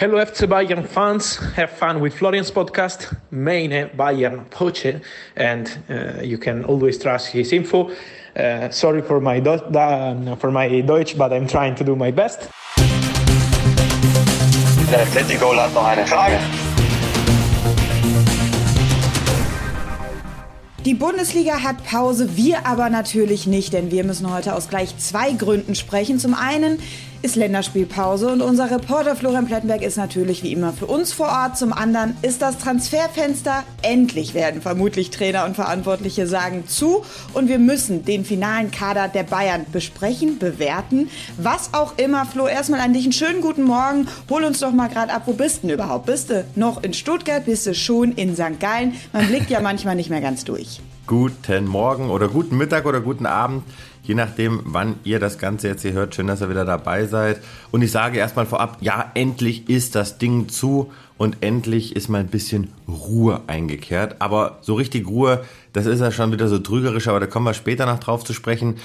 Hello FC Bayern fans, have fun with Florian's podcast, Meine Bayern Poche, and uh, you can always trust his info. Uh, sorry for my, for my Deutsch, but I'm trying to do my best. Der Atletico hat noch eine Frage. Die Bundesliga hat Pause, wir aber natürlich nicht, denn wir müssen heute aus gleich zwei Gründen sprechen. Zum einen ist Länderspielpause und unser Reporter Florian Plettenberg ist natürlich wie immer für uns vor Ort. Zum anderen ist das Transferfenster endlich werden vermutlich Trainer und Verantwortliche sagen zu und wir müssen den finalen Kader der Bayern besprechen, bewerten, was auch immer. Flo, erstmal an dich einen schönen guten Morgen. Hol uns doch mal gerade ab, wo bist du denn überhaupt? Bist du noch in Stuttgart? Bist du schon in St. Gallen? Man blickt ja manchmal nicht mehr ganz durch. Guten Morgen oder guten Mittag oder guten Abend je nachdem, wann ihr das Ganze jetzt hier hört. Schön, dass ihr wieder dabei seid. Und ich sage erstmal vorab, ja, endlich ist das Ding zu und endlich ist mal ein bisschen Ruhe eingekehrt. Aber so richtig Ruhe, das ist ja schon wieder so trügerisch, aber da kommen wir später noch drauf zu sprechen.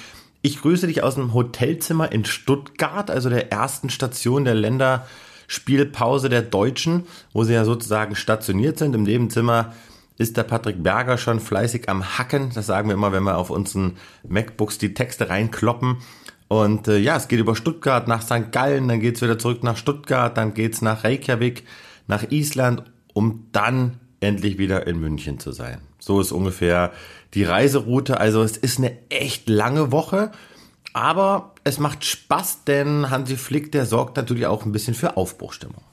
Ich grüße dich aus dem Hotelzimmer in Stuttgart, also der ersten Station der Länderspielpause der Deutschen, wo sie ja sozusagen stationiert sind. Im Nebenzimmer ist der Patrick Berger schon fleißig am Hacken. Das sagen wir immer, wenn wir auf unseren MacBooks die Texte reinkloppen. Und äh, ja, es geht über Stuttgart nach St. Gallen, dann geht's wieder zurück nach Stuttgart, dann geht's nach Reykjavik, nach Island, um dann endlich wieder in München zu sein. So ist ungefähr die Reiseroute. Also es ist eine echt lange Woche, aber es macht Spaß, denn Hansi Flick, der sorgt natürlich auch ein bisschen für Aufbruchstimmung.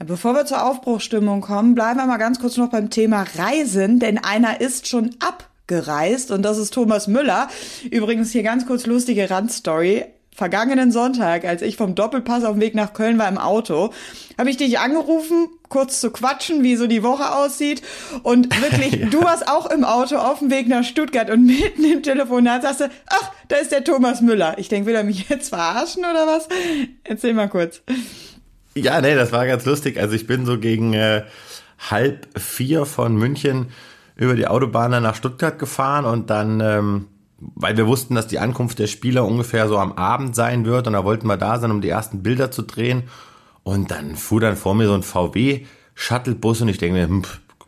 Bevor wir zur Aufbruchstimmung kommen, bleiben wir mal ganz kurz noch beim Thema Reisen, denn einer ist schon abgereist und das ist Thomas Müller. Übrigens hier ganz kurz lustige Randstory. Vergangenen Sonntag, als ich vom Doppelpass auf dem Weg nach Köln war im Auto, habe ich dich angerufen, kurz zu quatschen, wie so die Woche aussieht. Und wirklich, ja. du warst auch im Auto auf dem Weg nach Stuttgart und mitten im Telefonat sagst du, ach, da ist der Thomas Müller. Ich denke, will er mich jetzt verarschen oder was? Erzähl mal kurz. Ja, nee, das war ganz lustig. Also ich bin so gegen äh, halb vier von München über die Autobahn nach Stuttgart gefahren und dann, ähm, weil wir wussten, dass die Ankunft der Spieler ungefähr so am Abend sein wird und da wollten wir da sein, um die ersten Bilder zu drehen. Und dann fuhr dann vor mir so ein VW-Shuttlebus und ich denke mir, hm,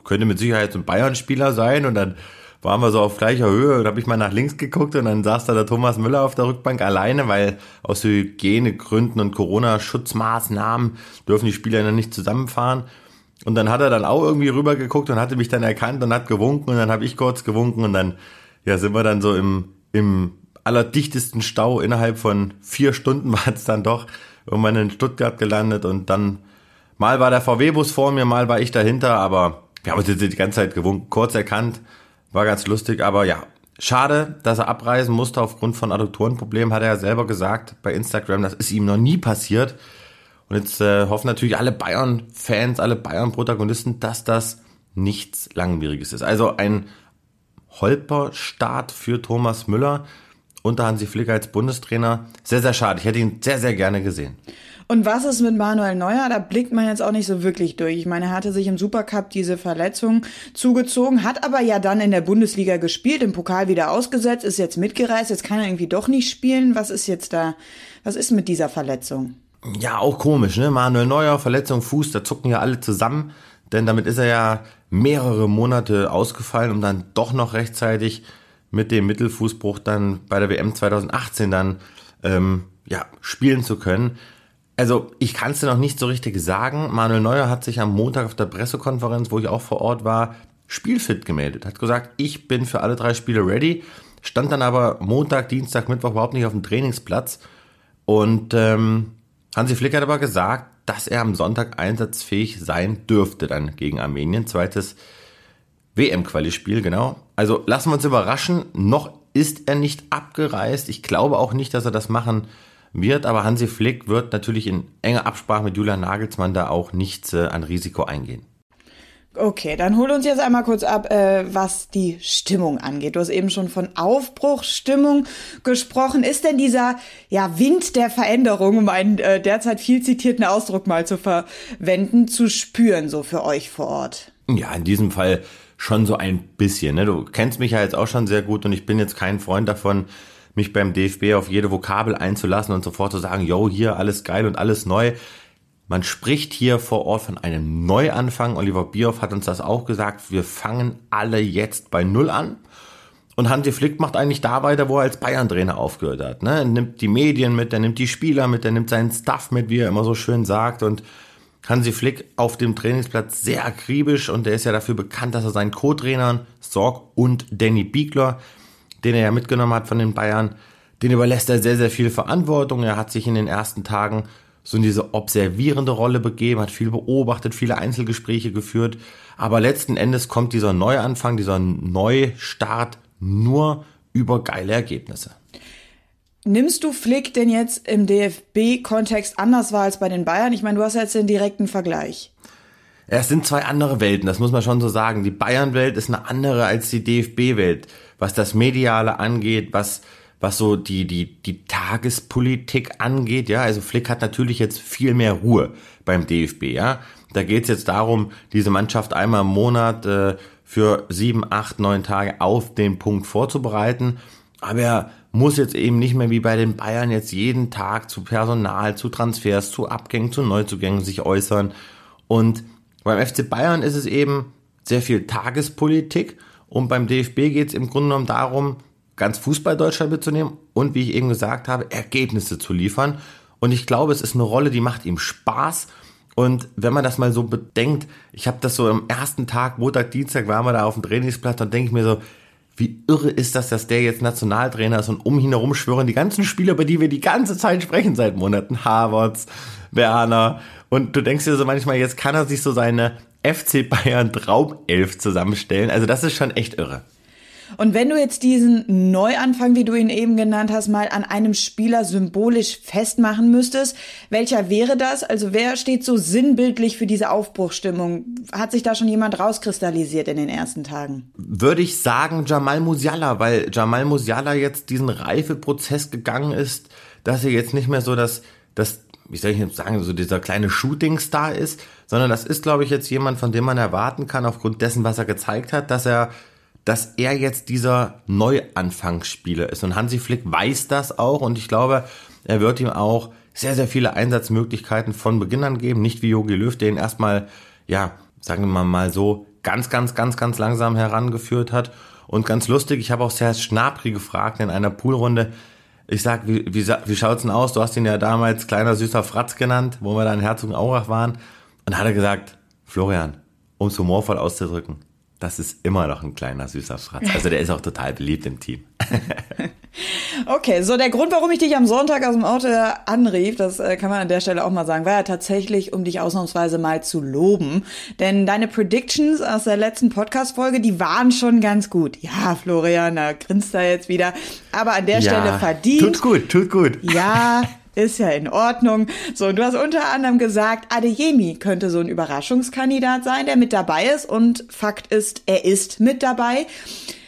könnte mit Sicherheit so ein Bayern-Spieler sein und dann waren wir so auf gleicher Höhe und habe ich mal nach links geguckt und dann saß da der Thomas Müller auf der Rückbank alleine, weil aus Hygienegründen und Corona-Schutzmaßnahmen dürfen die Spieler dann nicht zusammenfahren. Und dann hat er dann auch irgendwie rüber geguckt und hatte mich dann erkannt und hat gewunken und dann habe ich kurz gewunken und dann ja, sind wir dann so im, im allerdichtesten Stau innerhalb von vier Stunden war es dann doch irgendwann in Stuttgart gelandet und dann mal war der VW-Bus vor mir, mal war ich dahinter, aber wir haben uns jetzt die ganze Zeit gewunken, kurz erkannt war ganz lustig, aber ja, schade, dass er abreisen musste aufgrund von Adduktorenproblemen, hat er ja selber gesagt bei Instagram, das ist ihm noch nie passiert. Und jetzt äh, hoffen natürlich alle Bayern-Fans, alle Bayern-Protagonisten, dass das nichts Langwieriges ist. Also ein Holperstart für Thomas Müller unter Hansi Flick als Bundestrainer. Sehr, sehr schade. Ich hätte ihn sehr, sehr gerne gesehen. Und was ist mit Manuel Neuer? Da blickt man jetzt auch nicht so wirklich durch. Ich meine, er hatte sich im Supercup diese Verletzung zugezogen, hat aber ja dann in der Bundesliga gespielt, im Pokal wieder ausgesetzt, ist jetzt mitgereist, jetzt kann er irgendwie doch nicht spielen. Was ist jetzt da, was ist mit dieser Verletzung? Ja, auch komisch, ne? Manuel Neuer, Verletzung Fuß, da zucken ja alle zusammen, denn damit ist er ja mehrere Monate ausgefallen, um dann doch noch rechtzeitig mit dem Mittelfußbruch dann bei der WM 2018 dann ähm, ja, spielen zu können. Also ich kann es dir noch nicht so richtig sagen. Manuel Neuer hat sich am Montag auf der Pressekonferenz, wo ich auch vor Ort war, spielfit gemeldet. Hat gesagt, ich bin für alle drei Spiele ready. Stand dann aber Montag, Dienstag, Mittwoch überhaupt nicht auf dem Trainingsplatz. Und ähm, Hansi Flick hat aber gesagt, dass er am Sonntag einsatzfähig sein dürfte dann gegen Armenien. Zweites WM-Quali-Spiel, genau. Also lassen wir uns überraschen. Noch ist er nicht abgereist. Ich glaube auch nicht, dass er das machen wird, aber Hansi Flick wird natürlich in enger Absprache mit Julian Nagelsmann da auch nichts äh, an Risiko eingehen. Okay, dann hol uns jetzt einmal kurz ab, äh, was die Stimmung angeht. Du hast eben schon von Aufbruchsstimmung gesprochen. Ist denn dieser ja, Wind der Veränderung, um einen äh, derzeit viel zitierten Ausdruck mal zu verwenden, zu spüren, so für euch vor Ort? Ja, in diesem Fall schon so ein bisschen. Ne? Du kennst mich ja jetzt auch schon sehr gut und ich bin jetzt kein Freund davon, mich beim DFB auf jede Vokabel einzulassen und sofort zu sagen, yo, hier alles geil und alles neu. Man spricht hier vor Ort von einem Neuanfang. Oliver Bierhoff hat uns das auch gesagt. Wir fangen alle jetzt bei Null an. Und Hansi Flick macht eigentlich da weiter, wo er als Bayern-Trainer aufgehört hat. Ne? Er nimmt die Medien mit, er nimmt die Spieler mit, er nimmt seinen Stuff mit, wie er immer so schön sagt. Und Hansi Flick auf dem Trainingsplatz sehr akribisch und er ist ja dafür bekannt, dass er seinen Co-Trainern Sorg und Danny Biegler, den er ja mitgenommen hat von den Bayern, den überlässt er sehr, sehr viel Verantwortung. Er hat sich in den ersten Tagen so in diese observierende Rolle begeben, hat viel beobachtet, viele Einzelgespräche geführt. Aber letzten Endes kommt dieser Neuanfang, dieser Neustart nur über geile Ergebnisse. Nimmst du Flick denn jetzt im DFB-Kontext anders wahr als bei den Bayern? Ich meine, du hast jetzt den direkten Vergleich. Es sind zwei andere Welten, das muss man schon so sagen. Die Bayern-Welt ist eine andere als die DFB-Welt, was das Mediale angeht, was was so die, die, die Tagespolitik angeht, ja, also Flick hat natürlich jetzt viel mehr Ruhe beim DFB, ja. Da geht es jetzt darum, diese Mannschaft einmal im Monat äh, für sieben, acht, neun Tage auf den Punkt vorzubereiten. Aber er muss jetzt eben nicht mehr wie bei den Bayern jetzt jeden Tag zu Personal, zu Transfers, zu Abgängen, zu Neuzugängen sich äußern. Und beim FC Bayern ist es eben sehr viel Tagespolitik und beim DFB geht es im Grunde genommen darum, ganz Fußball mitzunehmen und wie ich eben gesagt habe, Ergebnisse zu liefern. Und ich glaube, es ist eine Rolle, die macht ihm Spaß. Und wenn man das mal so bedenkt, ich habe das so am ersten Tag, Montag, Dienstag, waren wir da auf dem Trainingsplatz, dann denke ich mir so, wie irre ist das, dass der jetzt Nationaltrainer ist und um ihn herum schwören die ganzen Spieler, über die wir die ganze Zeit sprechen seit Monaten, Havertz, Werner. Und du denkst dir so manchmal, jetzt kann er sich so seine FC Bayern Traumelf zusammenstellen. Also das ist schon echt irre. Und wenn du jetzt diesen Neuanfang, wie du ihn eben genannt hast, mal an einem Spieler symbolisch festmachen müsstest, welcher wäre das? Also wer steht so sinnbildlich für diese Aufbruchstimmung? Hat sich da schon jemand rauskristallisiert in den ersten Tagen? Würde ich sagen Jamal Musiala, weil Jamal Musiala jetzt diesen Reifeprozess gegangen ist, dass er jetzt nicht mehr so das, das wie soll ich jetzt sagen, so dieser kleine Shootingstar ist, sondern das ist, glaube ich, jetzt jemand, von dem man erwarten kann, aufgrund dessen, was er gezeigt hat, dass er dass er jetzt dieser Neuanfangsspieler ist. Und Hansi Flick weiß das auch und ich glaube, er wird ihm auch sehr, sehr viele Einsatzmöglichkeiten von Beginn an geben. Nicht wie Jogi Löw, der ihn erstmal, ja, sagen wir mal so, ganz, ganz, ganz, ganz langsam herangeführt hat. Und ganz lustig, ich habe auch Serge Schnapri gefragt in einer Poolrunde. Ich sag, wie, wie, wie schaut's denn aus? Du hast ihn ja damals kleiner süßer Fratz genannt, wo wir da in Herzogenaurach waren. Und hat er gesagt, Florian, um es humorvoll auszudrücken, das ist immer noch ein kleiner süßer Fratz. Also der ist auch total beliebt im Team. okay, so der Grund, warum ich dich am Sonntag aus dem Auto anrief, das äh, kann man an der Stelle auch mal sagen, war ja tatsächlich, um dich ausnahmsweise mal zu loben. Denn deine Predictions aus der letzten Podcast-Folge, die waren schon ganz gut. Ja, Florian, da grinst er jetzt wieder. Aber an der ja, Stelle verdient. Tut gut, tut gut. Ja, ist ja in Ordnung. So, und du hast unter anderem gesagt, Adeyemi könnte so ein Überraschungskandidat sein, der mit dabei ist. Und Fakt ist, er ist mit dabei.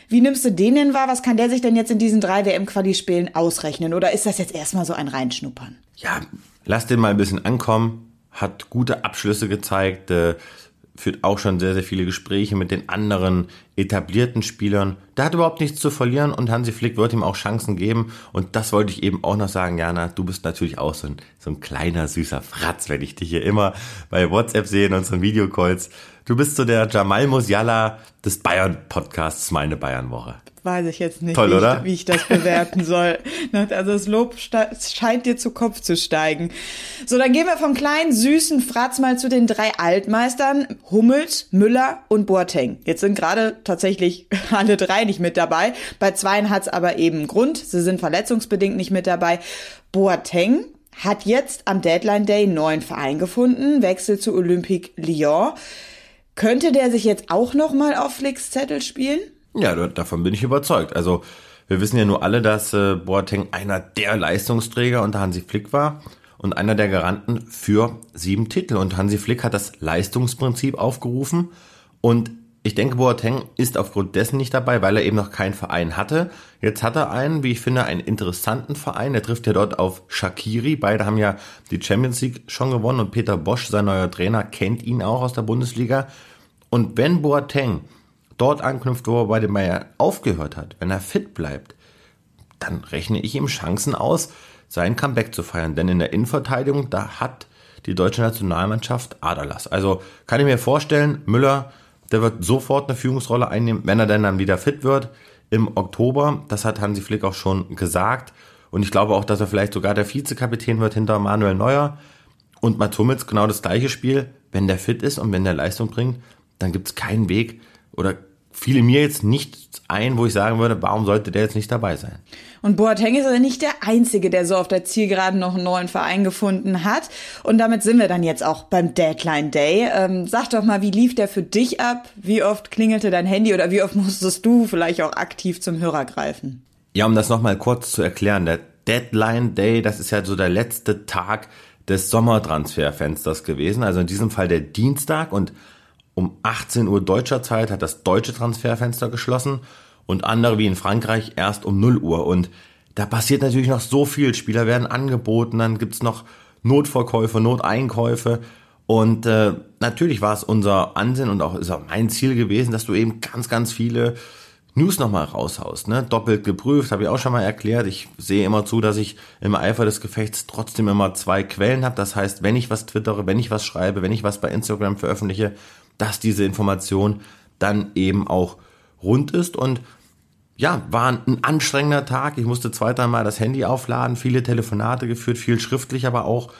Wie nimmst du den denn wahr? Was kann der sich denn jetzt in diesen drei WM-Quali-Spielen ausrechnen? Oder ist das jetzt erstmal so ein Reinschnuppern? Ja, lass den mal ein bisschen ankommen. Hat gute Abschlüsse gezeigt. Äh, führt auch schon sehr, sehr viele Gespräche mit den anderen etablierten Spielern. Der hat überhaupt nichts zu verlieren und Hansi Flick wird ihm auch Chancen geben. Und das wollte ich eben auch noch sagen, Jana, du bist natürlich auch so ein, so ein kleiner, süßer Fratz, wenn ich dich hier immer bei WhatsApp sehe in unseren Videocalls. Du bist so der Jamal Musiala des Bayern-Podcasts Meine Bayern-Woche weiß ich jetzt nicht, Toll, wie, ich, wie, ich, das bewerten soll. Also das Lob scheint dir zu Kopf zu steigen. So, dann gehen wir vom kleinen, süßen Fratz mal zu den drei Altmeistern. Hummels, Müller und Boateng. Jetzt sind gerade tatsächlich alle drei nicht mit dabei. Bei zweien hat's aber eben Grund. Sie sind verletzungsbedingt nicht mit dabei. Boateng hat jetzt am Deadline Day einen neuen Verein gefunden, wechselt zu Olympique Lyon. Könnte der sich jetzt auch noch mal auf Flicks Zettel spielen? Ja, davon bin ich überzeugt. Also wir wissen ja nur alle, dass äh, Boateng einer der Leistungsträger unter Hansi Flick war und einer der Garanten für sieben Titel. Und Hansi Flick hat das Leistungsprinzip aufgerufen und ich denke, Boateng ist aufgrund dessen nicht dabei, weil er eben noch keinen Verein hatte. Jetzt hat er einen, wie ich finde, einen interessanten Verein. Er trifft ja dort auf Shakiri. Beide haben ja die Champions League schon gewonnen und Peter Bosch, sein neuer Trainer, kennt ihn auch aus der Bundesliga. Und wenn Boateng dort anknüpft, wo er bei dem Bayern aufgehört hat, wenn er fit bleibt, dann rechne ich ihm Chancen aus, sein Comeback zu feiern. Denn in der Innenverteidigung, da hat die deutsche Nationalmannschaft Aderlass. Also kann ich mir vorstellen, Müller, der wird sofort eine Führungsrolle einnehmen, wenn er denn dann wieder fit wird im Oktober. Das hat Hansi Flick auch schon gesagt. Und ich glaube auch, dass er vielleicht sogar der Vizekapitän wird hinter Manuel Neuer. Und Mats Hummels genau das gleiche Spiel. Wenn der fit ist und wenn der Leistung bringt, dann gibt es keinen Weg oder fiele mir jetzt nicht ein, wo ich sagen würde, warum sollte der jetzt nicht dabei sein? Und Boateng ist aber nicht der Einzige, der so auf der Zielgeraden noch einen neuen Verein gefunden hat. Und damit sind wir dann jetzt auch beim Deadline Day. Ähm, sag doch mal, wie lief der für dich ab? Wie oft klingelte dein Handy oder wie oft musstest du vielleicht auch aktiv zum Hörer greifen? Ja, um das nochmal kurz zu erklären, der Deadline Day, das ist ja so der letzte Tag des Sommertransferfensters gewesen. Also in diesem Fall der Dienstag und um 18 Uhr deutscher Zeit hat das deutsche Transferfenster geschlossen und andere wie in Frankreich erst um 0 Uhr. Und da passiert natürlich noch so viel. Spieler werden angeboten, dann gibt's noch Notverkäufe, Noteinkäufe. Und äh, natürlich war es unser Ansinn und auch ist auch mein Ziel gewesen, dass du eben ganz, ganz viele News nochmal raushaust. Ne? Doppelt geprüft, habe ich auch schon mal erklärt. Ich sehe immer zu, dass ich im Eifer des Gefechts trotzdem immer zwei Quellen habe. Das heißt, wenn ich was twittere, wenn ich was schreibe, wenn ich was bei Instagram veröffentliche, dass diese Information dann eben auch rund ist. Und ja, war ein anstrengender Tag. Ich musste zwei, dreimal das Handy aufladen, viele Telefonate geführt, viel schriftlich aber auch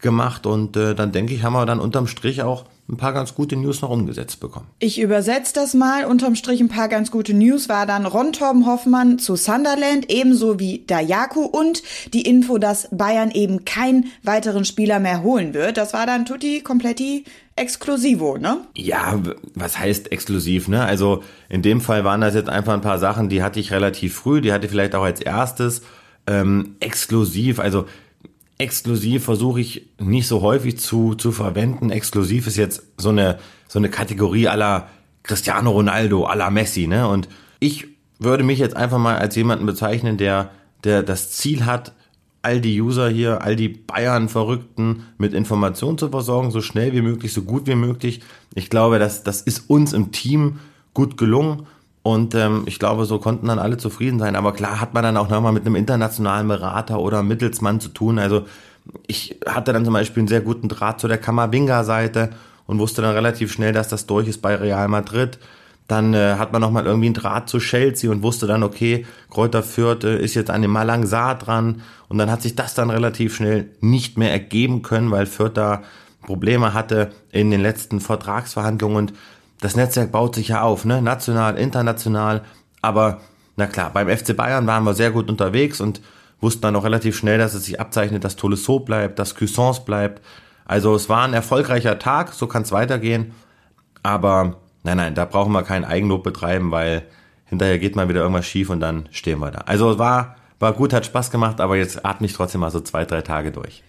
gemacht. Und äh, dann denke ich, haben wir dann unterm Strich auch ein paar ganz gute News noch umgesetzt bekommen. Ich übersetze das mal. Unterm Strich ein paar ganz gute News war dann Ron Torben Hoffmann zu Sunderland, ebenso wie Dayaku und die Info, dass Bayern eben keinen weiteren Spieler mehr holen wird. Das war dann tutti completi exklusivo, ne? Ja, was heißt exklusiv, ne? Also in dem Fall waren das jetzt einfach ein paar Sachen, die hatte ich relativ früh, die hatte ich vielleicht auch als erstes. Ähm, exklusiv, also exklusiv versuche ich nicht so häufig zu, zu verwenden. Exklusiv ist jetzt so eine, so eine Kategorie aller Cristiano Ronaldo, aller Messi, ne? Und ich würde mich jetzt einfach mal als jemanden bezeichnen, der, der das Ziel hat, all die User hier, all die Bayern-Verrückten mit Informationen zu versorgen, so schnell wie möglich, so gut wie möglich. Ich glaube, das, das ist uns im Team gut gelungen. Und ähm, ich glaube, so konnten dann alle zufrieden sein. Aber klar hat man dann auch nochmal mit einem internationalen Berater oder Mittelsmann zu tun. Also ich hatte dann zum Beispiel einen sehr guten Draht zu der Kammerwinger-Seite und wusste dann relativ schnell, dass das durch ist bei Real Madrid. Dann äh, hat man nochmal irgendwie einen Draht zu Chelsea und wusste dann, okay, Kräuter Fürth äh, ist jetzt an dem Malang Saar dran. Und dann hat sich das dann relativ schnell nicht mehr ergeben können, weil Fürth da Probleme hatte in den letzten Vertragsverhandlungen. Und das Netzwerk baut sich ja auf, ne? national, international. Aber na klar, beim FC Bayern waren wir sehr gut unterwegs und wussten dann auch relativ schnell, dass es sich abzeichnet, dass Tolisso bleibt, dass Cuisance bleibt. Also es war ein erfolgreicher Tag, so kann es weitergehen. Aber nein, nein, da brauchen wir keinen Eigenlob betreiben, weil hinterher geht mal wieder irgendwas schief und dann stehen wir da. Also war, war gut, hat Spaß gemacht, aber jetzt atme ich trotzdem mal so zwei, drei Tage durch.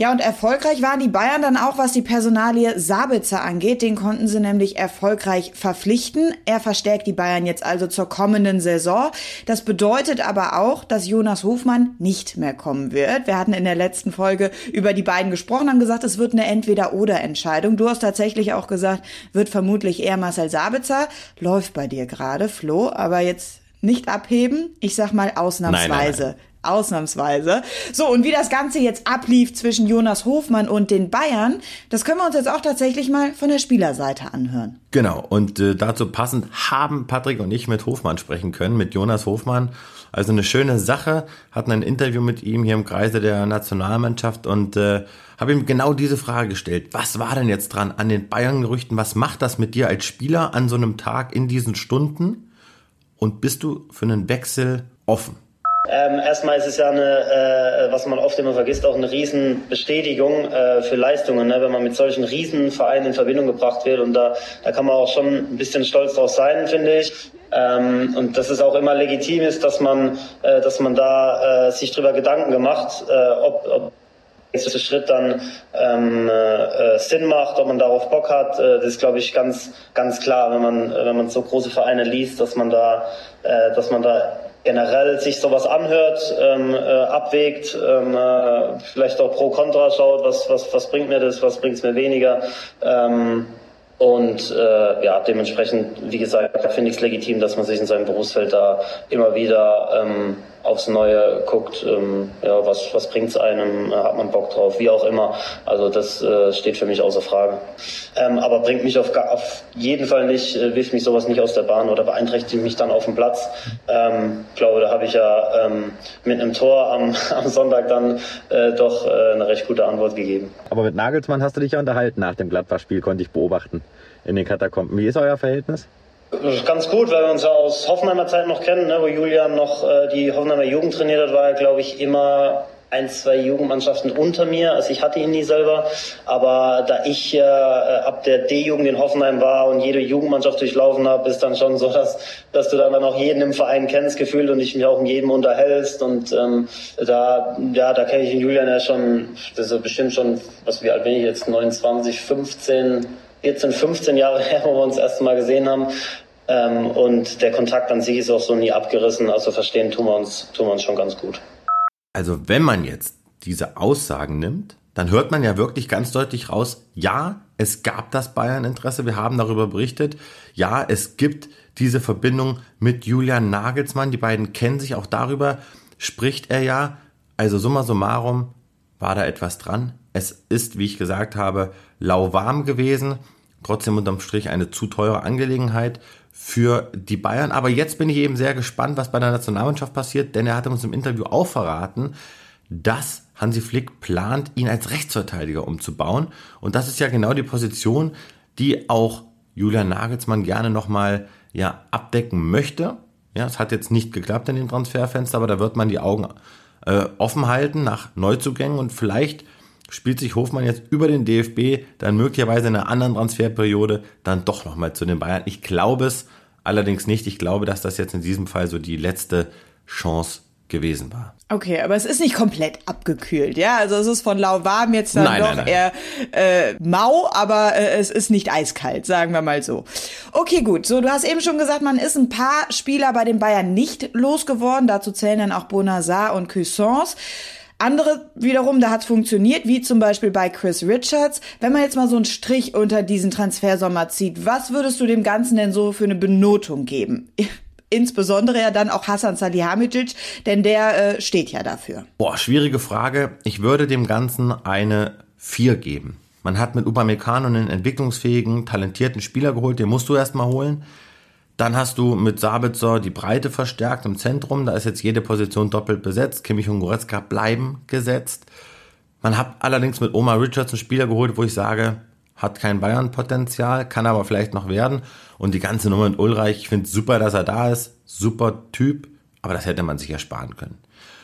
Ja, und erfolgreich waren die Bayern dann auch, was die Personalie Sabitzer angeht. Den konnten sie nämlich erfolgreich verpflichten. Er verstärkt die Bayern jetzt also zur kommenden Saison. Das bedeutet aber auch, dass Jonas Hofmann nicht mehr kommen wird. Wir hatten in der letzten Folge über die beiden gesprochen, haben gesagt, es wird eine Entweder-Oder-Entscheidung. Du hast tatsächlich auch gesagt, wird vermutlich eher Marcel Sabitzer. Läuft bei dir gerade, Flo, aber jetzt nicht abheben. Ich sag mal ausnahmsweise. Nein, nein, nein. Ausnahmsweise. So, und wie das Ganze jetzt ablief zwischen Jonas Hofmann und den Bayern, das können wir uns jetzt auch tatsächlich mal von der Spielerseite anhören. Genau, und äh, dazu passend haben Patrick und ich mit Hofmann sprechen können, mit Jonas Hofmann. Also eine schöne Sache, hatten ein Interview mit ihm hier im Kreise der Nationalmannschaft und äh, habe ihm genau diese Frage gestellt. Was war denn jetzt dran an den Bayern-Gerüchten? Was macht das mit dir als Spieler an so einem Tag in diesen Stunden? Und bist du für einen Wechsel offen? Ähm, erstmal ist es ja eine, äh, was man oft immer vergisst, auch eine Riesenbestätigung äh, für Leistungen, ne? wenn man mit solchen Riesenvereinen in Verbindung gebracht wird. Und da, da kann man auch schon ein bisschen stolz drauf sein, finde ich. Ähm, und dass es auch immer legitim ist, dass man, äh, dass man da äh, sich drüber Gedanken gemacht, äh, ob, ob nächste Schritt dann ähm, äh, Sinn macht, ob man darauf Bock hat, äh, das ist glaube ich ganz ganz klar, wenn man wenn man so große Vereine liest, dass man da äh, dass man da generell sich sowas anhört, ähm, äh, abwägt, ähm, äh, vielleicht auch pro Contra schaut, was, was, was bringt mir das, was bringt es mir weniger. Ähm, und äh, ja, dementsprechend, wie gesagt, finde ich es legitim, dass man sich in seinem Berufsfeld da immer wieder ähm, aufs Neue guckt, ähm, ja, was, was bringt's einem, äh, hat man Bock drauf, wie auch immer. Also das äh, steht für mich außer Frage. Ähm, aber bringt mich auf, auf jeden Fall nicht, äh, wirft mich sowas nicht aus der Bahn oder beeinträchtigt mich dann auf dem Platz. Ähm, glaube, da habe ich ja ähm, mit einem Tor am, am Sonntag dann äh, doch äh, eine recht gute Antwort gegeben. Aber mit Nagelsmann hast du dich ja unterhalten nach dem Gladbach-Spiel, konnte ich beobachten in den Katakomben. Wie ist euer Verhältnis? Ganz gut, weil wir uns ja aus Hoffenheimer Zeit noch kennen, ne, wo Julian noch äh, die Hoffenheimer Jugend trainiert hat, war er, glaube ich, immer ein, zwei Jugendmannschaften unter mir. Also ich hatte ihn nie selber. Aber da ich äh, ab der D-Jugend in Hoffenheim war und jede Jugendmannschaft durchlaufen habe, ist dann schon so, dass, dass du dann auch jeden im Verein kennst, gefühlt und dich mich auch mit jedem unterhältst. Und ähm, da, ja, da kenne ich den Julian ja schon, das ist bestimmt schon, was wie alt bin ich jetzt, 29, 15, 14, 15 Jahre her, wo wir uns das erste Mal gesehen haben. Ähm, und der Kontakt an sich ist auch so nie abgerissen. Also verstehen tun wir uns, tun wir uns schon ganz gut. Also wenn man jetzt diese Aussagen nimmt, dann hört man ja wirklich ganz deutlich raus, ja, es gab das Bayern-Interesse, wir haben darüber berichtet, ja, es gibt diese Verbindung mit Julian Nagelsmann, die beiden kennen sich, auch darüber spricht er ja, also summa summarum war da etwas dran. Es ist, wie ich gesagt habe, lauwarm gewesen, trotzdem unterm Strich eine zu teure Angelegenheit für die Bayern. Aber jetzt bin ich eben sehr gespannt, was bei der Nationalmannschaft passiert, denn er hat uns im Interview auch verraten, dass Hansi Flick plant, ihn als Rechtsverteidiger umzubauen. Und das ist ja genau die Position, die auch Julian Nagelsmann gerne nochmal ja, abdecken möchte. Ja, es hat jetzt nicht geklappt in dem Transferfenster, aber da wird man die Augen äh, offen halten nach Neuzugängen und vielleicht spielt sich Hofmann jetzt über den DFB dann möglicherweise in einer anderen Transferperiode dann doch nochmal zu den Bayern. Ich glaube es allerdings nicht. Ich glaube, dass das jetzt in diesem Fall so die letzte Chance gewesen war. Okay, aber es ist nicht komplett abgekühlt, ja? Also es ist von lauwarm jetzt dann nein, doch nein, nein. eher äh, mau, aber äh, es ist nicht eiskalt, sagen wir mal so. Okay, gut. So, du hast eben schon gesagt, man ist ein paar Spieler bei den Bayern nicht losgeworden. Dazu zählen dann auch Bonazar und Cuissance. Andere wiederum, da hat es funktioniert, wie zum Beispiel bei Chris Richards. Wenn man jetzt mal so einen Strich unter diesen Transfersommer zieht, was würdest du dem Ganzen denn so für eine Benotung geben? Insbesondere ja dann auch Hassan Salihamidzic, denn der äh, steht ja dafür. Boah, schwierige Frage. Ich würde dem Ganzen eine 4 geben. Man hat mit Upamecano einen entwicklungsfähigen, talentierten Spieler geholt, den musst du erstmal holen. Dann hast du mit Sabitzer die Breite verstärkt im Zentrum. Da ist jetzt jede Position doppelt besetzt. Kimmich und Goretzka bleiben gesetzt. Man hat allerdings mit Omar Richards einen Spieler geholt, wo ich sage, hat kein Bayern-Potenzial, kann aber vielleicht noch werden. Und die ganze Nummer mit Ulreich, ich finde super, dass er da ist. Super Typ. Aber das hätte man sich ersparen können.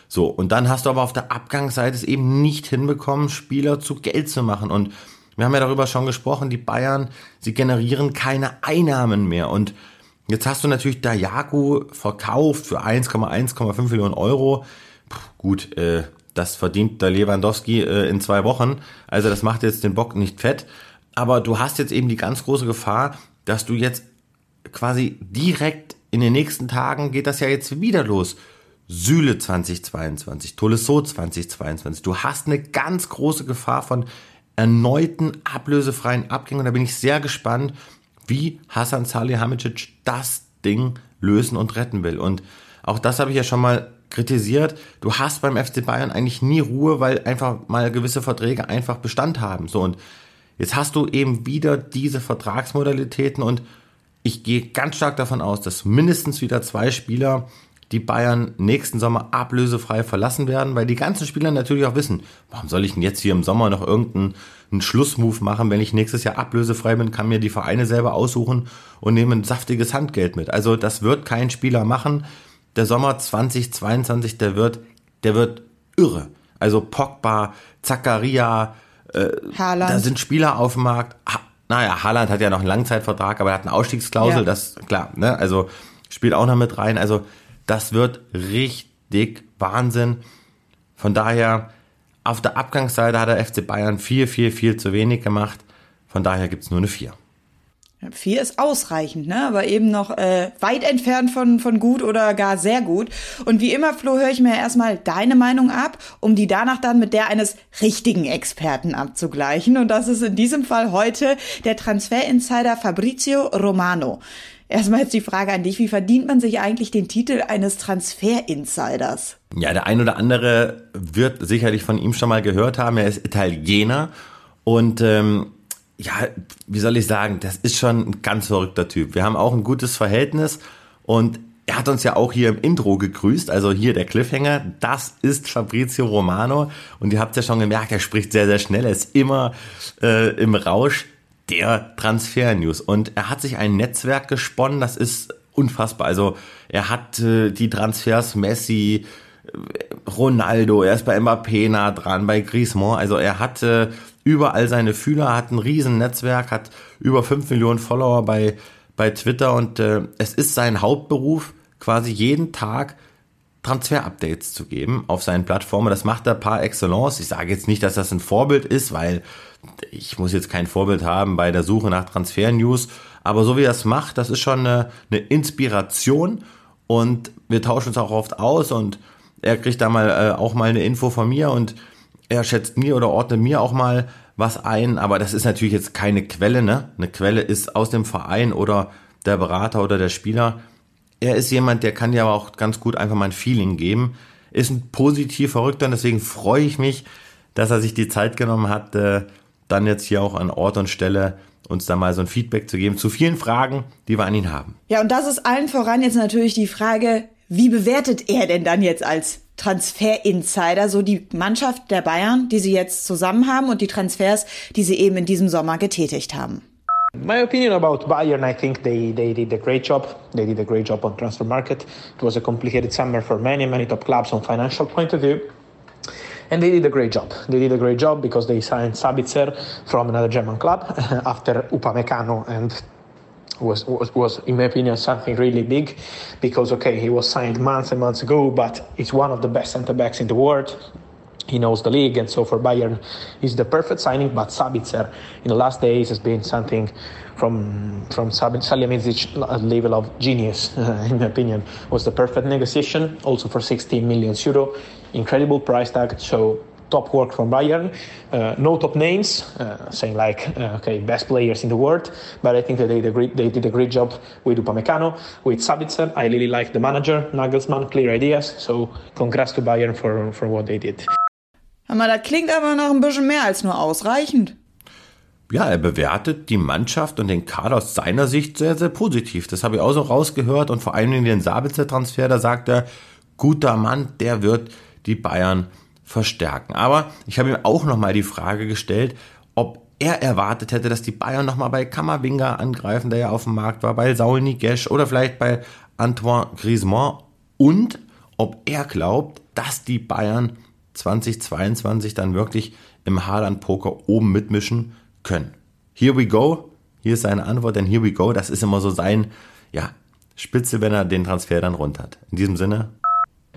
So, und dann hast du aber auf der Abgangsseite es eben nicht hinbekommen, Spieler zu Geld zu machen. Und wir haben ja darüber schon gesprochen, die Bayern, sie generieren keine Einnahmen mehr. Und Jetzt hast du natürlich Dayaku verkauft für 1,1,5 Millionen Euro. Puh, gut, äh, das verdient der Lewandowski äh, in zwei Wochen. Also das macht jetzt den Bock nicht fett. Aber du hast jetzt eben die ganz große Gefahr, dass du jetzt quasi direkt in den nächsten Tagen geht das ja jetzt wieder los. Süle 2022, Tolisso 2022. Du hast eine ganz große Gefahr von erneuten ablösefreien Abgängen. Da bin ich sehr gespannt, wie Hasan Salihamidzic das Ding lösen und retten will. Und auch das habe ich ja schon mal kritisiert. Du hast beim FC Bayern eigentlich nie Ruhe, weil einfach mal gewisse Verträge einfach Bestand haben. So und jetzt hast du eben wieder diese Vertragsmodalitäten und ich gehe ganz stark davon aus, dass mindestens wieder zwei Spieler die Bayern nächsten Sommer ablösefrei verlassen werden, weil die ganzen Spieler natürlich auch wissen, warum soll ich denn jetzt hier im Sommer noch irgendeinen Schlussmove machen, wenn ich nächstes Jahr ablösefrei bin, kann mir die Vereine selber aussuchen und nehme ein saftiges Handgeld mit. Also das wird kein Spieler machen. Der Sommer 2022, der wird, der wird irre. Also Pogba, Zakaria, äh, da sind Spieler auf dem Markt. Ha, naja, Haaland hat ja noch einen Langzeitvertrag, aber er hat eine Ausstiegsklausel, ja. das klar, ne? Also spielt auch noch mit rein. Also das wird richtig Wahnsinn. Von daher, auf der Abgangsseite hat der FC Bayern viel, viel, viel zu wenig gemacht. Von daher gibt's nur eine 4. Vier ist ausreichend, ne? aber eben noch äh, weit entfernt von, von gut oder gar sehr gut. Und wie immer, Flo, höre ich mir erstmal deine Meinung ab, um die danach dann mit der eines richtigen Experten abzugleichen. Und das ist in diesem Fall heute der Transferinsider Fabrizio Romano. Erstmal jetzt die Frage an dich, wie verdient man sich eigentlich den Titel eines Transfer-Insiders? Ja, der ein oder andere wird sicherlich von ihm schon mal gehört haben. Er ist Italiener und ähm, ja, wie soll ich sagen, das ist schon ein ganz verrückter Typ. Wir haben auch ein gutes Verhältnis und er hat uns ja auch hier im Intro gegrüßt, also hier der Cliffhanger. Das ist Fabrizio Romano und ihr habt ja schon gemerkt, er spricht sehr, sehr schnell. Er ist immer äh, im Rausch der Transfer-News. Und er hat sich ein Netzwerk gesponnen, das ist unfassbar. Also er hat äh, die Transfers Messi, äh, Ronaldo, er ist bei Mbappé nah dran, bei Griezmann. Also er hatte überall seine Fühler, hat ein riesen Netzwerk, hat über fünf Millionen Follower bei, bei Twitter und äh, es ist sein Hauptberuf, quasi jeden Tag Transfer-Updates zu geben auf seinen Plattformen. Das macht er par excellence. Ich sage jetzt nicht, dass das ein Vorbild ist, weil ich muss jetzt kein Vorbild haben bei der Suche nach Transfer-News, aber so wie er es macht, das ist schon eine, eine Inspiration und wir tauschen uns auch oft aus und er kriegt da mal äh, auch mal eine Info von mir und er schätzt mir oder ordnet mir auch mal was ein, aber das ist natürlich jetzt keine Quelle, ne? Eine Quelle ist aus dem Verein oder der Berater oder der Spieler. Er ist jemand, der kann ja auch ganz gut einfach mal ein Feeling geben. Ist ein positiv Verrückter und deswegen freue ich mich, dass er sich die Zeit genommen hat, äh, dann jetzt hier auch an Ort und Stelle uns da mal so ein Feedback zu geben zu vielen Fragen, die wir an ihn haben. Ja, und das ist allen voran jetzt natürlich die Frage, wie bewertet er denn dann jetzt als Transfer-Insider so die Mannschaft der Bayern, die sie jetzt zusammen haben und die Transfers, die sie eben in diesem Sommer getätigt haben? My opinion about Bayern, I think they, they did a great job. They did a great job on transfer market. It was a complicated summer for many, many top clubs on financial point of view. And they did a great job. They did a great job because they signed Sabitzer from another German club after Upamecano and was, was, was, in my opinion, something really big because, okay, he was signed months and months ago, but he's one of the best centre backs in the world. He knows the league, and so for Bayern, he's the perfect signing. But Sabitzer, in the last days, has been something from from Salihamidzic level of genius, uh, in my opinion, was the perfect negotiation. Also for 16 million euro, incredible price tag. So top work from Bayern. Uh, no top names, uh, saying like uh, okay best players in the world, but I think that they did a great, they did a great job with Upamecano, with Sabitzer. I really like the manager Nagelsmann, clear ideas. So congrats to Bayern for for what they did. Aber das klingt aber noch ein bisschen mehr als nur ausreichend. Ja, er bewertet die Mannschaft und den Kader aus seiner Sicht sehr, sehr positiv. Das habe ich auch so rausgehört und vor allem in den Sabitzer-Transfer, da sagt er, guter Mann, der wird die Bayern verstärken. Aber ich habe ihm auch nochmal die Frage gestellt, ob er erwartet hätte, dass die Bayern nochmal bei Kammerwinger angreifen, der ja auf dem Markt war, bei Saul Niguez oder vielleicht bei Antoine Griezmann und ob er glaubt, dass die Bayern 2022 dann wirklich im Haaland-Poker oben mitmischen können. Here we go. Hier ist seine Antwort, denn here we go, das ist immer so sein, ja, Spitze, wenn er den Transfer dann runter hat. In diesem Sinne,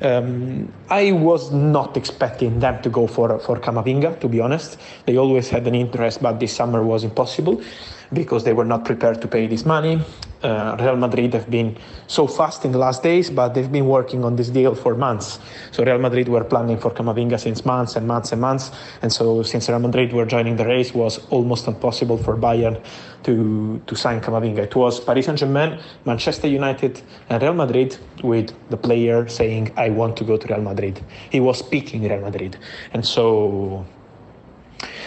Um, I was not expecting them to go for for Camavinga, to be honest. They always had an interest, but this summer was impossible because they were not prepared to pay this money. Uh, Real Madrid have been so fast in the last days, but they've been working on this deal for months. So Real Madrid were planning for Camavinga since months and months and months, and so since Real Madrid were joining the race, was almost impossible for Bayern to to sign Camavinga. It was Paris Saint-Germain, Manchester United, and Real Madrid with the player saying, "I want to go to Real Madrid." He was speaking Real Madrid, and so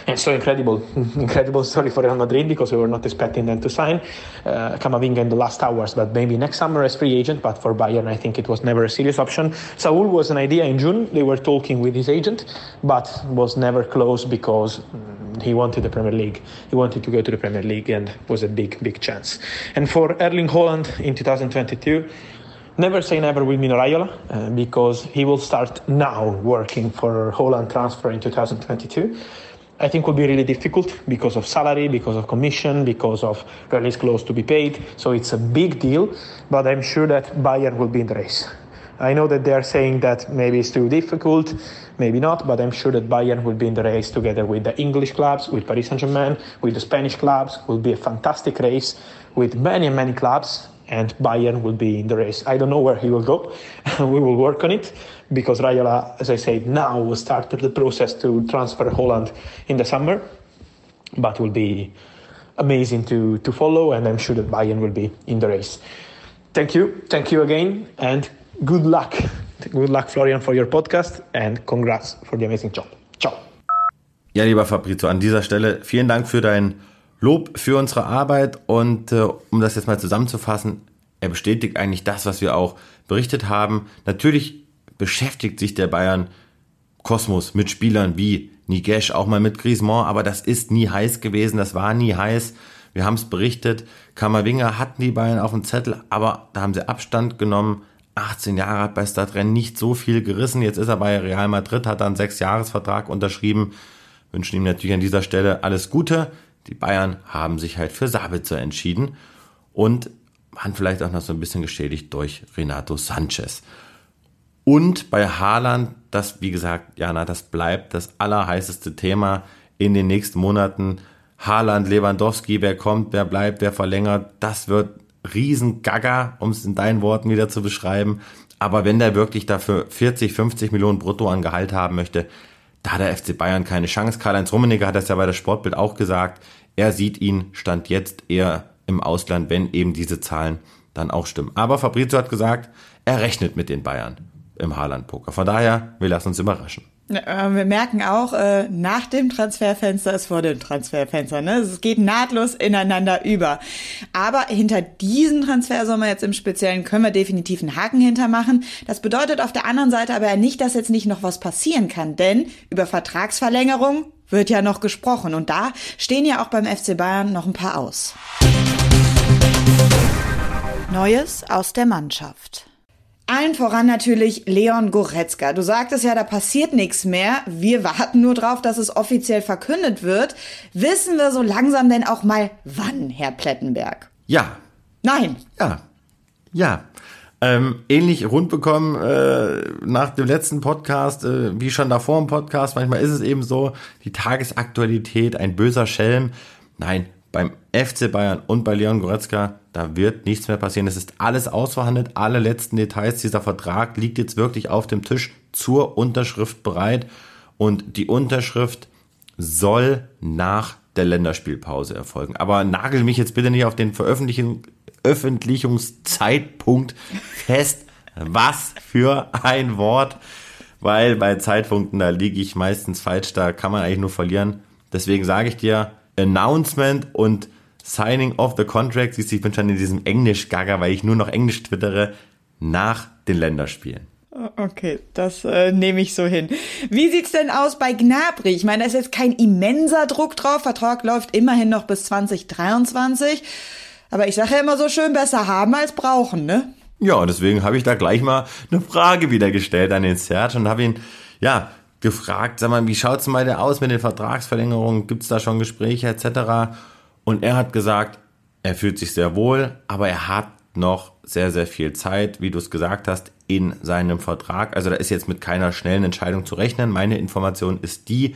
and so incredible, incredible story for Real Madrid because we were not expecting them to sign uh, Camavinga in the last hours, but maybe next summer as free agent. But for Bayern, I think it was never a serious option. Saul was an idea in June. They were talking with his agent, but was never close because mm, he wanted the Premier League. He wanted to go to the Premier League and was a big, big chance. And for Erling Holland in 2022, never say never with Mino Raiola uh, because he will start now working for Holland transfer in 2022. I think will be really difficult because of salary, because of commission, because of release clause to be paid. So it's a big deal, but I'm sure that Bayern will be in the race. I know that they are saying that maybe it's too difficult, maybe not, but I'm sure that Bayern will be in the race together with the English clubs, with Paris Saint-Germain, with the Spanish clubs. Will be a fantastic race with many many clubs and Bayern will be in the race. I don't know where he will go. we will work on it because Raiola, as I said, now started the process to transfer Holland in the summer, but will be amazing to, to follow, and I'm sure that Bayern will be in the race. Thank you, thank you again, and good luck. Good luck, Florian, for your podcast, and congrats for the amazing job. Ciao. Ja, lieber Fabrizio, an dieser Stelle vielen Dank für dein Lob für unsere Arbeit und äh, um das jetzt mal zusammenzufassen, er bestätigt eigentlich das, was wir auch berichtet haben. Natürlich beschäftigt sich der Bayern Kosmos mit Spielern wie Nigesh, auch mal mit Griezmann, aber das ist nie heiß gewesen, das war nie heiß. Wir haben es berichtet, Kammerwinger hatten die Bayern auf dem Zettel, aber da haben sie Abstand genommen. 18 Jahre hat bei Stadtrennen nicht so viel gerissen. Jetzt ist er bei Real Madrid, hat dann sechs Jahresvertrag unterschrieben. Wünschen ihm natürlich an dieser Stelle alles Gute. Die Bayern haben sich halt für Sabitzer entschieden und waren vielleicht auch noch so ein bisschen geschädigt durch Renato Sanchez. Und bei Haaland, das, wie gesagt, Jana, das bleibt das allerheißeste Thema in den nächsten Monaten. Haaland, Lewandowski, wer kommt, wer bleibt, wer verlängert, das wird Riesengaga, um es in deinen Worten wieder zu beschreiben. Aber wenn der wirklich dafür 40, 50 Millionen brutto an Gehalt haben möchte, da hat der FC Bayern keine Chance. Karl-Heinz Rummenigge hat das ja bei der Sportbild auch gesagt. Er sieht ihn, stand jetzt eher im Ausland, wenn eben diese Zahlen dann auch stimmen. Aber Fabrizio hat gesagt, er rechnet mit den Bayern im Haaland-Poker. Von daher, wir lassen uns überraschen. Wir merken auch, äh, nach dem Transferfenster ist vor dem Transferfenster. Ne? Es geht nahtlos ineinander über. Aber hinter diesen Transfersommer jetzt im Speziellen können wir definitiv einen Haken hintermachen. Das bedeutet auf der anderen Seite aber nicht, dass jetzt nicht noch was passieren kann. Denn über Vertragsverlängerung wird ja noch gesprochen. Und da stehen ja auch beim FC Bayern noch ein paar aus. Neues aus der Mannschaft. Allen voran natürlich Leon Goretzka. Du sagtest ja, da passiert nichts mehr. Wir warten nur drauf, dass es offiziell verkündet wird. Wissen wir so langsam denn auch mal wann, Herr Plettenberg? Ja. Nein. Ja. Ja. Ähm, ähnlich rund bekommen äh, nach dem letzten Podcast, äh, wie schon davor im Podcast. Manchmal ist es eben so, die Tagesaktualität, ein böser Schelm. Nein, beim FC Bayern und bei Leon Goretzka, da wird nichts mehr passieren. Es ist alles ausverhandelt, alle letzten Details. Dieser Vertrag liegt jetzt wirklich auf dem Tisch zur Unterschrift bereit und die Unterschrift soll nach der Länderspielpause erfolgen. Aber nagel mich jetzt bitte nicht auf den Veröffentlichung, Öffentlichungszeitpunkt fest. Was für ein Wort, weil bei Zeitpunkten, da liege ich meistens falsch, da kann man eigentlich nur verlieren. Deswegen sage ich dir, Announcement und Signing of the Contract, siehst du, ich bin schon in diesem Englisch-Gaga, weil ich nur noch Englisch twittere, nach den Länderspielen. Okay, das äh, nehme ich so hin. Wie sieht's denn aus bei Gnabry? Ich meine, da ist jetzt kein immenser Druck drauf. Vertrag läuft immerhin noch bis 2023. Aber ich sage ja immer so schön, besser haben als brauchen, ne? Ja, deswegen habe ich da gleich mal eine Frage wieder gestellt an den Serge und habe ihn, ja, gefragt, sag mal, wie schaut's denn bei aus mit den Vertragsverlängerungen? Gibt's da schon Gespräche etc.? Und er hat gesagt, er fühlt sich sehr wohl, aber er hat noch sehr, sehr viel Zeit, wie du es gesagt hast, in seinem Vertrag. Also da ist jetzt mit keiner schnellen Entscheidung zu rechnen. Meine Information ist die,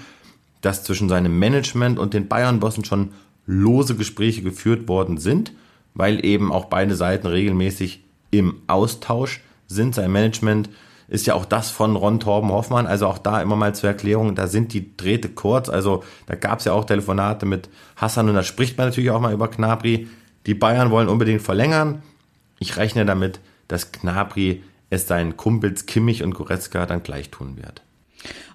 dass zwischen seinem Management und den Bayern-Bossen schon lose Gespräche geführt worden sind, weil eben auch beide Seiten regelmäßig im Austausch sind. Sein Management ist ja auch das von Ron Torben Hoffmann, also auch da immer mal zur Erklärung, da sind die Drähte kurz, also da gab es ja auch Telefonate mit Hassan und da spricht man natürlich auch mal über Knabri. Die Bayern wollen unbedingt verlängern. Ich rechne damit, dass Knabri es seinen Kumpels Kimmich und Goretzka dann gleich tun wird.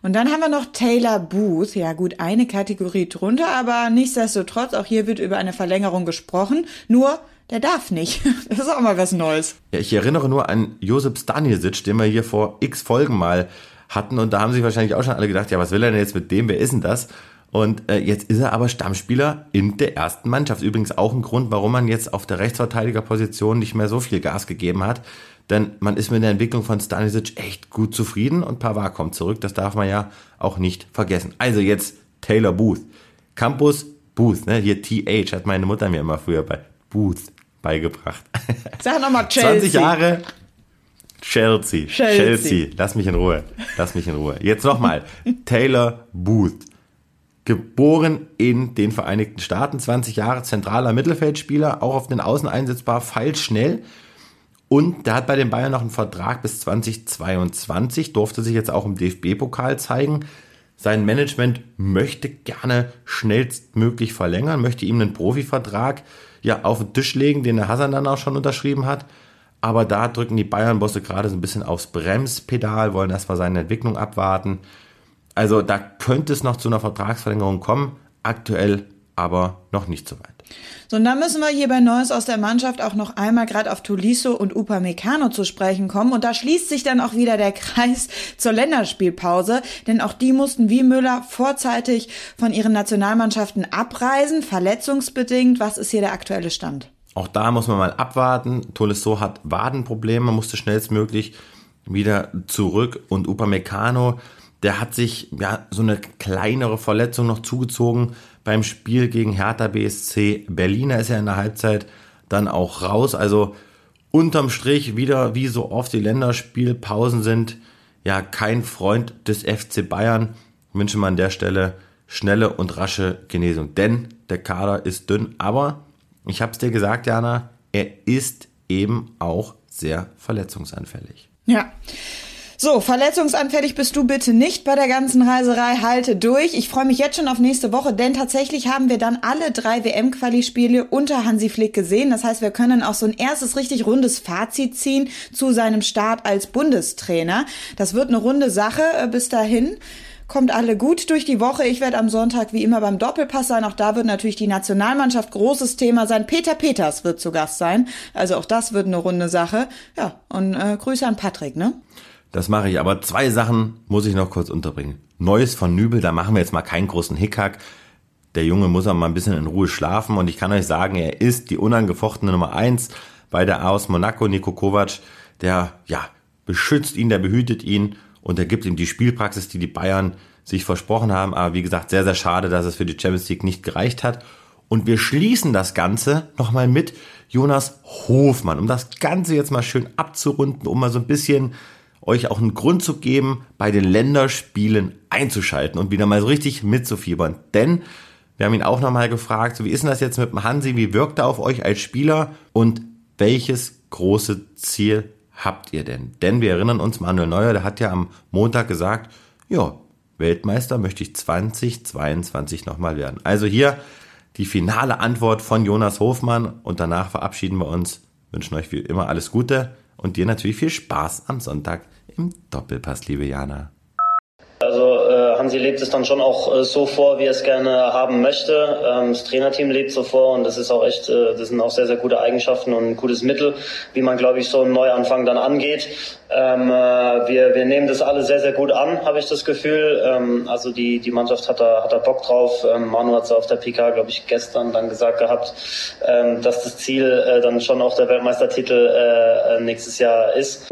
Und dann haben wir noch Taylor Booth. Ja gut, eine Kategorie drunter, aber nichtsdestotrotz, auch hier wird über eine Verlängerung gesprochen. Nur, der darf nicht. Das ist auch mal was Neues. Ja, ich erinnere nur an Josip Stanisic, den wir hier vor x Folgen mal hatten. Und da haben sich wahrscheinlich auch schon alle gedacht, ja, was will er denn jetzt mit dem? Wer ist denn das? Und äh, jetzt ist er aber Stammspieler in der ersten Mannschaft. Übrigens auch ein Grund, warum man jetzt auf der Rechtsverteidigerposition nicht mehr so viel Gas gegeben hat. Denn man ist mit der Entwicklung von Stanisic echt gut zufrieden und Pavard kommt zurück. Das darf man ja auch nicht vergessen. Also jetzt Taylor Booth. Campus Booth, ne? Hier TH hat meine Mutter mir immer früher bei Booth beigebracht. Sag nochmal Chelsea. 20 Jahre Chelsea. Chelsea. Chelsea. Lass mich in Ruhe. Lass mich in Ruhe. Jetzt nochmal. Taylor Booth. Geboren in den Vereinigten Staaten, 20 Jahre zentraler Mittelfeldspieler, auch auf den Außen einsetzbar, feilschnell. Und der hat bei den Bayern noch einen Vertrag bis 2022, durfte sich jetzt auch im DFB-Pokal zeigen. Sein Management möchte gerne schnellstmöglich verlängern, möchte ihm einen Profivertrag ja auf den Tisch legen, den der Hassan dann auch schon unterschrieben hat. Aber da drücken die Bayern-Bosse gerade so ein bisschen aufs Bremspedal, wollen erstmal seine Entwicklung abwarten. Also da könnte es noch zu einer Vertragsverlängerung kommen. Aktuell aber noch nicht so weit. So, und dann müssen wir hier bei Neues aus der Mannschaft auch noch einmal gerade auf Tuliso und Upamecano zu sprechen kommen. Und da schließt sich dann auch wieder der Kreis zur Länderspielpause, denn auch die mussten wie Müller vorzeitig von ihren Nationalmannschaften abreisen, verletzungsbedingt. Was ist hier der aktuelle Stand? Auch da muss man mal abwarten. Tolisso hat Wadenprobleme, musste schnellstmöglich wieder zurück und Upamecano, der hat sich ja so eine kleinere Verletzung noch zugezogen beim Spiel gegen Hertha BSC Berliner ist er in der Halbzeit dann auch raus. Also unterm Strich wieder wie so oft die Länderspielpausen sind ja kein Freund des FC Bayern. Wünsche man an der Stelle schnelle und rasche Genesung, denn der Kader ist dünn, aber ich habe es dir gesagt, Jana, er ist eben auch sehr verletzungsanfällig. Ja. So, verletzungsanfällig bist du bitte nicht bei der ganzen Reiserei. Halte durch. Ich freue mich jetzt schon auf nächste Woche, denn tatsächlich haben wir dann alle drei WM-Quali-Spiele unter Hansi Flick gesehen. Das heißt, wir können auch so ein erstes richtig rundes Fazit ziehen zu seinem Start als Bundestrainer. Das wird eine runde Sache äh, bis dahin kommt alle gut durch die Woche. Ich werde am Sonntag wie immer beim Doppelpass sein. Auch da wird natürlich die Nationalmannschaft großes Thema sein. Peter Peters wird zu Gast sein. Also auch das wird eine runde Sache. Ja, und äh, Grüße an Patrick, ne? Das mache ich, aber zwei Sachen muss ich noch kurz unterbringen. Neues von Nübel, da machen wir jetzt mal keinen großen Hickhack. Der Junge muss auch mal ein bisschen in Ruhe schlafen und ich kann euch sagen, er ist die unangefochtene Nummer eins bei der aus Monaco, Niko Kovac. Der, ja, beschützt ihn, der behütet ihn und er gibt ihm die Spielpraxis, die die Bayern sich versprochen haben. Aber wie gesagt, sehr, sehr schade, dass es für die Champions League nicht gereicht hat. Und wir schließen das Ganze nochmal mit Jonas Hofmann, um das Ganze jetzt mal schön abzurunden, um mal so ein bisschen euch auch einen Grund zu geben, bei den Länderspielen einzuschalten und wieder mal so richtig mitzufiebern. Denn wir haben ihn auch nochmal gefragt, so wie ist denn das jetzt mit dem Hansi, wie wirkt er auf euch als Spieler und welches große Ziel habt ihr denn? Denn wir erinnern uns, Manuel Neuer, der hat ja am Montag gesagt, ja, Weltmeister möchte ich 2022 nochmal werden. Also hier die finale Antwort von Jonas Hofmann und danach verabschieden wir uns, wünschen euch wie immer alles Gute und dir natürlich viel Spaß am Sonntag im Doppelpass, liebe Jana. Hansi lebt es dann schon auch äh, so vor, wie er es gerne haben möchte. Ähm, das Trainerteam lebt so vor und das ist auch echt, äh, das sind auch sehr, sehr gute Eigenschaften und ein gutes Mittel, wie man, glaube ich, so einen Neuanfang dann angeht. Ähm, äh, wir, wir nehmen das alle sehr, sehr gut an, habe ich das Gefühl. Ähm, also die, die Mannschaft hat da, hat da Bock drauf. Manu hat es auf der PK, glaube ich, gestern dann gesagt gehabt, dass das Ziel dann schon auch der Weltmeistertitel nächstes Jahr ist.